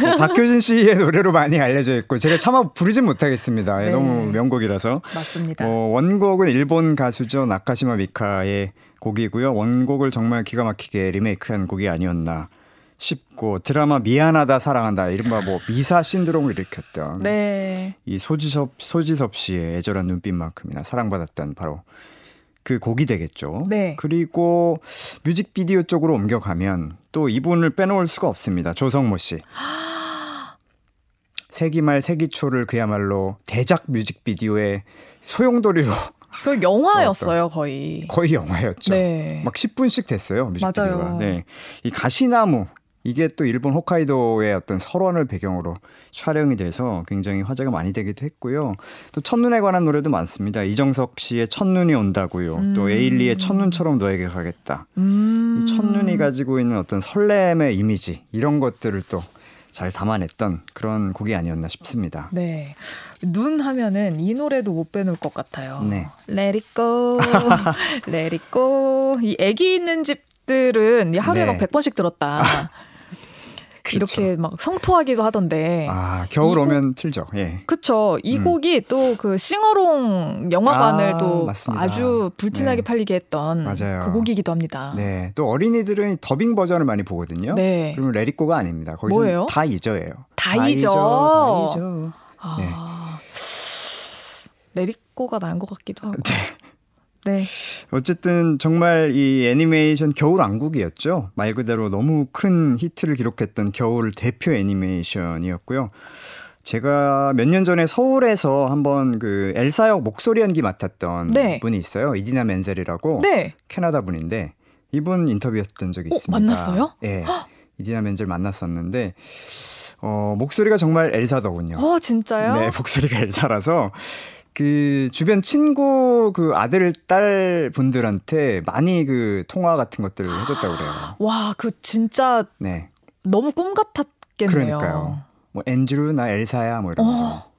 뭐 박효진 씨의 노래로 많이 알려져 있고 제가 차마 부르진 못하겠습니다. 네. 너무 명곡이라서. 맞습니다. 어, 원곡은 일본 가수죠 나카시마 미카의 곡이고요. 원곡을 정말 기가 막히게 리메이크한 곡이 아니었나 싶고 드라마 미안하다 사랑한다 이른바 뭐 미사 신드롬을 일으켰던 네. 이 소지섭 소지섭 씨의 애절한 눈빛만큼이나 사랑받았던 바로 그 곡이 되겠죠. 네. 그리고 뮤직비디오 쪽으로 옮겨가면 또 이분을 빼놓을 수가 없습니다. 조성모 씨. 세기말 세기초를 그야말로 대작 뮤직비디오의 소용돌이로 그 영화였어요, 거의. 거의 영화였죠. 네. 막 10분씩 됐어요, 뮤직비디오가. 맞아요. 네. 이 가시나무 이게 또 일본 홋카이도의 어떤 설원을 배경으로 촬영이 돼서 굉장히 화제가 많이 되기도 했고요. 또 첫눈에 관한 노래도 많습니다. 이정석 씨의 첫눈이 온다고요. 음. 또 에일리의 첫눈처럼 너에게 가겠다. 음. 이 첫눈이 가지고 있는 어떤 설렘의 이미지 이런 것들을 또 잘 담아냈던 그런 곡이 아니었나 싶습니다. 네. 눈 하면은 이 노래도 못 빼놓을 것 같아요. 네. Let it go. Let it go. 이 애기 있는 집 들은 하루에 네. 막 100번씩 들었다. 그렇죠. 이렇게 막 성토하기도 하던데. 아, 겨울 오면 곡, 틀죠. 예. 그쵸. 이 음. 곡이 또 그 싱어롱 영화관을 아, 또 맞습니다. 아주 불티나게 네. 팔리게 했던 맞아요. 그 곡이기도 합니다. 네. 또 어린이들은 더빙 버전을 많이 보거든요. 네. 그러면 레리코가 아닙니다. 거기서 뭐예요? 다 잊어예요. 다, 다 잊어. 다 잊어. 아. 네. 레리코가 나은 것 같기도 하고. 네. 네. 어쨌든 정말 이 애니메이션 겨울 왕국이었죠. 말 그대로 너무 큰 히트를 기록했던 겨울 대표 애니메이션이었고요. 제가 몇 년 전에 서울에서 한번 그 엘사 역 목소리 연기 맡았던 네. 분이 있어요. 이디나 멘젤이라고 네. 캐나다 분인데 이분 인터뷰했던 적이 어, 있습니다. 만났어요? 예. 네. 이디나 멘젤 만났었는데 어, 목소리가 정말 엘사더군요. 어, 진짜요? 네, 목소리가 엘사라서 그 주변 친구 그 아들 딸 분들한테 많이 그 통화 같은 것들을 해줬다고 그래요. 와, 그 진짜 네. 너무 꿈 같았겠네요. 그러니까요. 뭐 앤드루 나 엘사야 뭐 이런 어,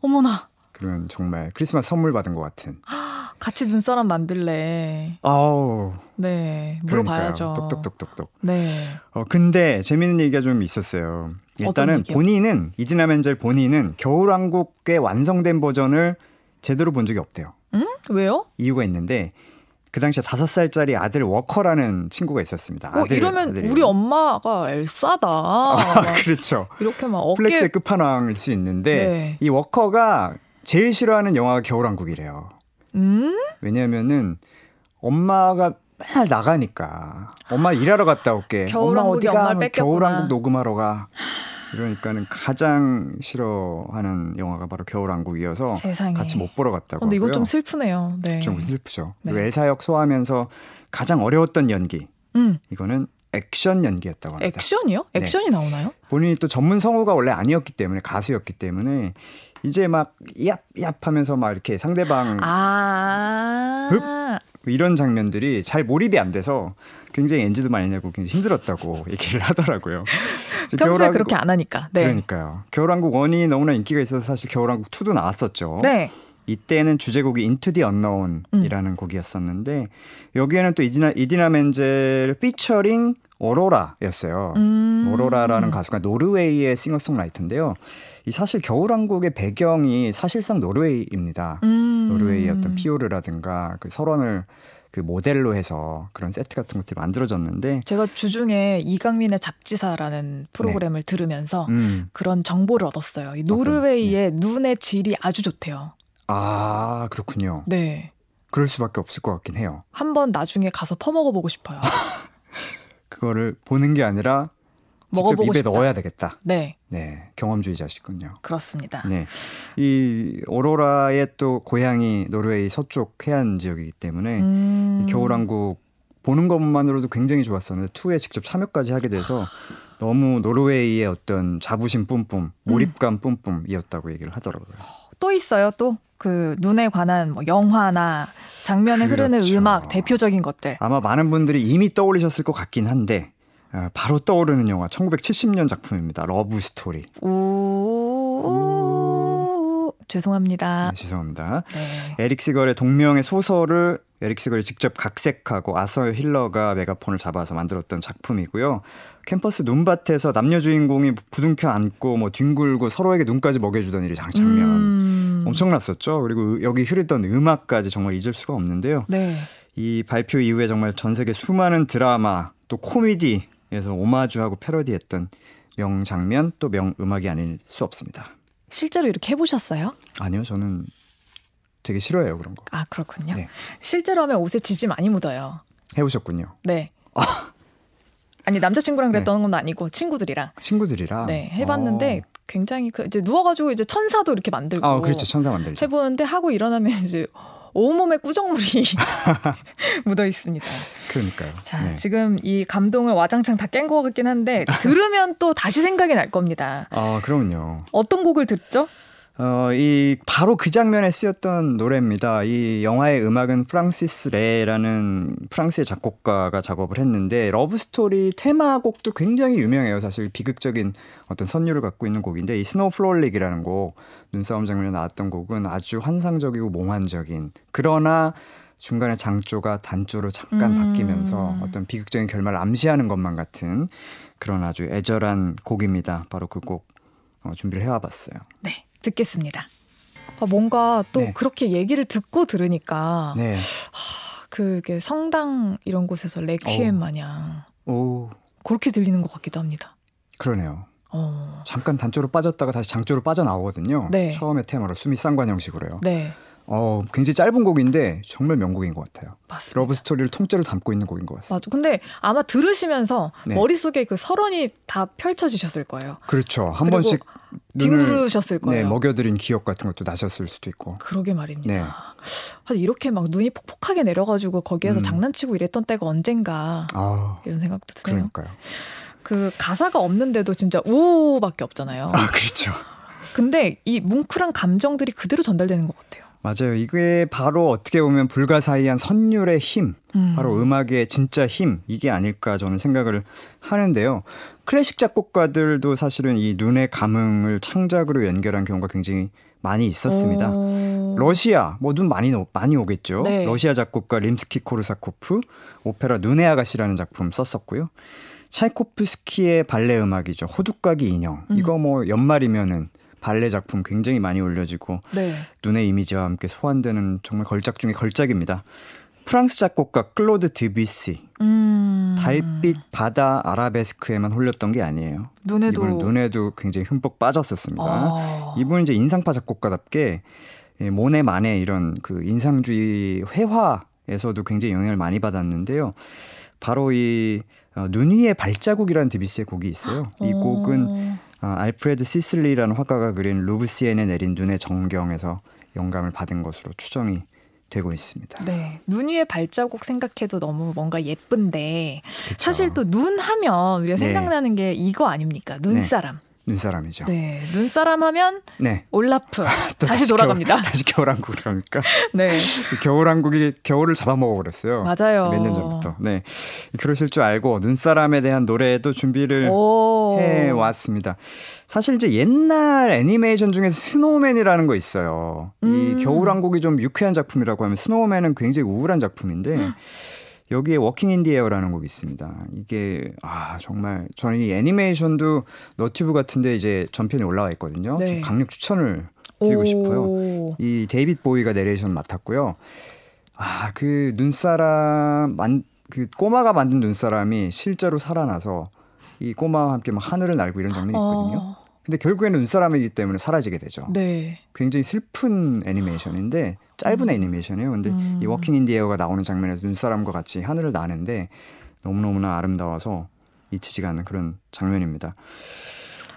어머나. 그러면 정말 크리스마스 선물 받은 것 같은. 같이 눈사람 만들래. 아우. 네, 물어봐야죠. 똑똑똑똑똑. 네. 어 근데 재밌는 얘기가 좀 있었어요. 일단은 본인은 이디나 멘젤 본인은 겨울왕국의 완성된 버전을 제대로 본 적이 없대요. 음? 왜요? 이유가 있는데 그 당시에 다섯 살짜리 아들 워커라는 친구가 있었습니다. 어, 아들, 이러면 아들이. 우리 엄마가 엘사다. 아, 그렇죠. 이렇게 막 어깨... flex의 끝판왕일 수 있는데 네. 이 워커가 제일 싫어하는 영화가 겨울왕국이래요. 음? 왜냐면은 엄마가 맨날 나가니까 엄마 일하러 갔다 올게. 엄마 어디가? 겨울왕국 녹음하러 가. 이러니까는 가장 싫어하는 영화가 바로 겨울왕국이어서 세상에. 같이 못 보러 갔다고. 근데 이거 좀 슬프네요. 네. 좀 슬프죠. 네. 그리고 엘사 역 소화하면서 가장 어려웠던 연기. 음. 이거는 액션 연기였다고 합니다. 액션이요? 네. 액션이 네. 나오나요? 본인이 또 전문 성우가 원래 아니었기 때문에 가수였기 때문에 이제 막 이압이압 하면서 막 이렇게 상대방 아~ 흡 이런 장면들이 잘 몰입이 안 돼서 굉장히 엔지도 많이 내고 굉장히 힘들었다고 얘기를 하더라고요. 평소에 겨울왕국, 그렇게 안 하니까. 네. 그러니까요. 겨울왕국 1이 너무나 인기가 있어서 사실 겨울왕국 2도 나왔었죠. 네. 이때는 주제곡이 Into the Unknown이라는 음. 곡이었었는데 여기에는 또 이디나 이디나 멘젤 피처링 오로라였어요. 음. 오로라라는 가수가 노르웨이의 싱어송라이터인데요. 이 사실 겨울왕국의 배경이 사실상 노르웨이입니다. 음. 노르웨이의 어떤 피오르라든가 그 설원을 그 모델로 해서 그런 세트 같은 것들이 만들어졌는데 제가 주중에 이강민의 잡지사라는 프로그램을 네. 들으면서 음. 그런 정보를 얻었어요. 이 노르웨이의 네. 눈의 질이 아주 좋대요. 아 그렇군요. 네. 그럴 수밖에 없을 것 같긴 해요. 한번 나중에 가서 퍼먹어 보고 싶어요. 그거를 보는 게 아니라 직접 입에 싶다. 넣어야 되겠다. 네. 네. 경험주의자시군요. 그렇습니다. 네. 이 오로라의 또 고향이 노르웨이 서쪽 해안 지역이기 때문에 음... 겨울왕국 보는 것만으로도 굉장히 좋았었는데 투에 직접 참여까지 하게 돼서 너무 노르웨이의 어떤 자부심 뿜뿜, 몰입감 뿜뿜이었다고 얘기를 하더라고요. 또 있어요, 또? 그 눈에 관한 뭐 영화나 장면에 그렇죠. 흐르는 음악 대표적인 것들. 아마 많은 분들이 이미 떠올리셨을 것 같긴 한데 어, 바로 떠오르는 영화 1970년 작품입니다. Love Story. 오, 죄송합니다. 네, 죄송합니다. 네. 에릭 시걸의 동명의 소설을 에릭 시걸이 직접 각색하고 아서 힐러가 메가폰을 잡아서 만들었던 작품이고요. 캠퍼스 눈밭에서 남녀 주인공이 부둥켜 안고 뭐 뒹굴고 서로에게 눈까지 먹여주던 일이 장면 음. 엄청났었죠. 그리고 여기 흐르던 음악까지 정말 잊을 수가 없는데요. 네. 이 발표 이후에 정말 전 세계 수많은 드라마 또 코미디 에서 오마주하고 패러디했던 명장면 또 명음악이 아닐 수 없습니다. 실제로 이렇게 해보셨어요? 아니요, 저는 되게 싫어해요 그런 거. 아 그렇군요. 네. 실제로 하면 옷에 지지 많이 묻어요. 해보셨군요. 네. 아. 아니 남자친구랑 그랬던 네. 건 아니고 친구들이랑. 친구들이랑. 네 해봤는데 어. 굉장히 그 이제 누워가지고 이제 천사도 이렇게 만들고. 아 그렇죠 천사 만들죠. 해보는데 하고 일어나면 이제 온몸에 꾸정물이 묻어 있습니다. 그러니까요. 자, 네. 지금 이 감동을 와장창 다 깬 것 같긴 한데 들으면 또 다시 생각이 날 겁니다. 아, 그럼요. 어떤 곡을 듣죠? 어, 이 바로 그 장면에 쓰였던 노래입니다. 이 영화의 음악은 프랑시스 레라는 프랑스의 작곡가가 작업을 했는데 Love Story 테마곡도 굉장히 유명해요. 사실 비극적인 어떤 선율을 갖고 있는 곡인데 이 Snow Frolic이라는 곡 눈싸움 장면에 나왔던 곡은 아주 환상적이고 몽환적인 그러나 중간에 장조가 단조로 잠깐 음. 바뀌면서 어떤 비극적인 결말을 암시하는 것만 같은 그런 아주 애절한 곡입니다. 바로 그곡 어, 준비를 해와봤어요. 네. 듣겠습니다. 아, 뭔가 또 네. 그렇게 얘기를 듣고 들으니까 네. 하, 그게 성당 이런 곳에서 레퀴엠 어. 마냥 오. 그렇게 들리는 것 같기도 합니다. 그러네요. 어. 잠깐 단조로 빠졌다가 다시 장조로 빠져나오거든요. 네. 처음에 테마로 수미 쌍관 형식으로요. 네. 어, 굉장히 짧은 곡인데 정말 명곡인 것 같아요. 맞습니다. Love Story를 통째로 담고 있는 곡인 것 같습니다. 맞아. 근데 아마 들으시면서 네. 머릿속에 그 설원이 다 펼쳐지셨을 거예요. 그렇죠. 한 번씩 뒹구르셨을 네, 거예요. 네, 먹여드린 기억 같은 것도 나셨을 수도 있고. 그러게 말입니다. 네. 이렇게 막 눈이 폭폭하게 내려가지고 거기에서 음. 장난치고 이랬던 때가 언젠가 아, 이런 생각도 드네요. 그러니까요. 그 가사가 없는데도 진짜 우밖에 없잖아요. 아 그렇죠. 근데 이 뭉클한 감정들이 그대로 전달되는 것 같아요. 맞아요. 이게 바로 어떻게 보면 불가사의한 선율의 힘, 음. 바로 음악의 진짜 힘, 이게 아닐까 저는 생각을 하는데요. 클래식 작곡가들도 사실은 이 눈의 감흥을 창작으로 연결한 경우가 굉장히 많이 있었습니다. 오. 러시아, 뭐 눈 많이, 많이 오겠죠. 네. 러시아 작곡가 림스키 코르사코프, 오페라 눈의 아가씨라는 작품 썼었고요. 차이코프스키의 발레 음악이죠. 호두까기 인형. 음. 이거 뭐 연말이면은 발레 작품 굉장히 많이 올려지고 네. 눈의 이미지와 함께 소환되는 정말 걸작 중의 걸작입니다. 프랑스 작곡가 클로드 드뷔시 음. 달빛 바다 아라베스크에만 홀렸던 게 아니에요. 눈에도 이분 눈에도 굉장히 흠뻑 빠졌었습니다. 아. 이분은 이제 인상파 작곡가답게 모네 만의 이런 그 인상주의 회화에서도 굉장히 영향을 많이 받았는데요. 바로 이 어, 눈 위의 발자국이라는 드비스의 곡이 있어요. 이 곡은 어, 알프레드 시슬리라는 화가가 그린 루브시엔에 내린 눈의 정경에서 영감을 받은 것으로 추정이 되고 있습니다. 네. 눈 위에 발자국 생각해도 너무 뭔가 예쁜데 그쵸. 사실 또 눈 하면 우리가 네. 생각나는 게 이거 아닙니까? 눈사람. 네. 눈사람이죠. 네, 눈사람 하면 네. 올라프 다시, 다시 돌아갑니다. 겨울, 다시 겨울왕국으로 갑니까? 네. 겨울왕국이 겨울을 잡아먹어 버렸어요. 맞아요. 몇 년 전부터. 네, 그러실 줄 알고 눈사람에 대한 노래도 준비를 해 왔습니다. 사실 이제 옛날 애니메이션 중에 Snowman이라는 거 있어요. 음. 이 겨울왕국이 좀 유쾌한 작품이라고 하면 Snowman은 굉장히 우울한 작품인데. 음. 여기에 Walking in the Air라는 곡이 있습니다. 이게 아 정말 저는 이 애니메이션도 너튜브 같은데 이제 전편이 올라와 있거든요. 네. 강력 추천을 드리고 오. 싶어요. 이 데이빗 보위가 내레이션 맡았고요. 아 그 눈사람 만 그 꼬마가 만든 눈사람이 실제로 살아나서 이 꼬마와 함께 막 하늘을 날고 이런 장면이 있거든요. 어. 근데 결국에는 눈사람이기 때문에 사라지게 되죠. 네. 굉장히 슬픈 애니메이션인데 짧은 음. 애니메이션이에요. 근데 음. 이 Walking in the Air가 나오는 장면에서 눈사람과 같이 하늘을 나는데 너무너무나 아름다워서 잊히지가 않는 그런 장면입니다.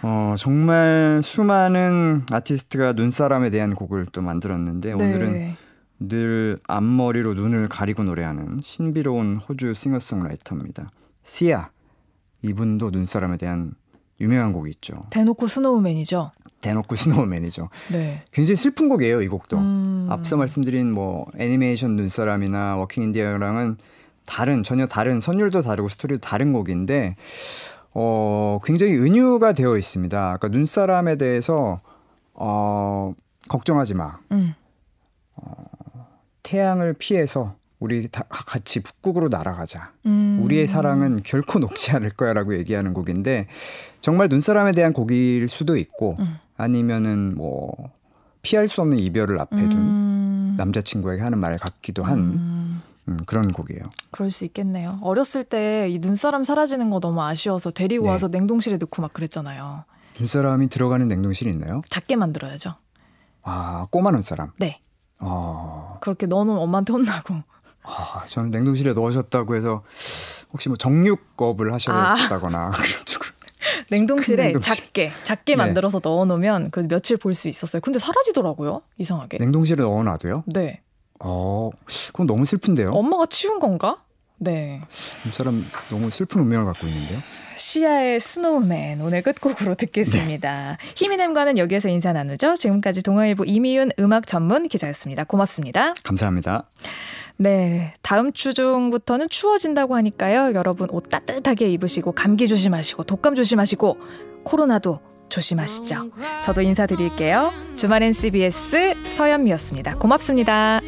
어, 정말 수많은 아티스트가 눈사람에 대한 곡을 또 만들었는데 네. 오늘은 늘 앞머리로 눈을 가리고 노래하는 신비로운 호주 싱어송라이터입니다. 시아 이분도 눈사람에 대한 유명한 곡이 있죠. 대놓고 Snowman이죠. 대놓고 Snowman이죠. 네. 굉장히 슬픈 곡이에요, 이 곡도. 음. 앞서 말씀드린 뭐 애니메이션 눈사람이나 Walking in the Air랑은 다른 전혀 다른 선율도 다르고 스토리도 다른 곡인데 어 굉장히 은유가 되어 있습니다. 그러니까 눈사람에 대해서 어 걱정하지 마. 음. 어, 태양을 피해서 우리 다 같이 북극으로 날아가자. 음. 우리의 사랑은 결코 녹지 않을 거야라고 얘기하는 곡인데 정말 눈사람에 대한 곡일 수도 있고 음. 아니면은 뭐 피할 수 없는 이별을 앞에 둔 음. 남자친구에게 하는 말 같기도 한 음. 음, 그런 곡이에요. 그럴 수 있겠네요. 어렸을 때 이 눈사람 사라지는 거 너무 아쉬워서 데리고 네. 와서 냉동실에 넣고 막 그랬잖아요. 눈사람이 들어가는 냉동실이 있나요? 작게 만들어야죠. 아, 꼬마 눈사람? 네. 어... 그렇게 넣어놓으면 엄마한테 혼나고. 아, 저는 냉동실에 넣으셨다고 해서 혹시 뭐 정육업을 하셨다거나 아. 그런 쪽으로. 냉동실에 냉동실. 작게 작게 네. 만들어서 넣어놓으면 그 며칠 볼 수 있었어요. 근데 사라지더라고요. 이상하게. 냉동실에 넣어놔도요? 네. 어, 그건 너무 슬픈데요. 엄마가 치운 건가? 네. 이 사람 너무 슬픈 운명을 갖고 있는데요. 시아의 Snowman 오늘 끝곡으로 듣겠습니다. 네. 희미넴과는 여기에서 인사 나누죠. 지금까지 동아일보 임희윤 음악 전문 기자였습니다. 고맙습니다. 감사합니다. 네. 다음 주 중부터는 추워진다고 하니까요. 여러분 옷 따뜻하게 입으시고 감기 조심하시고 독감 조심하시고 코로나도 조심하시죠. 저도 인사드릴게요. 주말엔 CBS 서현미였습니다. 고맙습니다.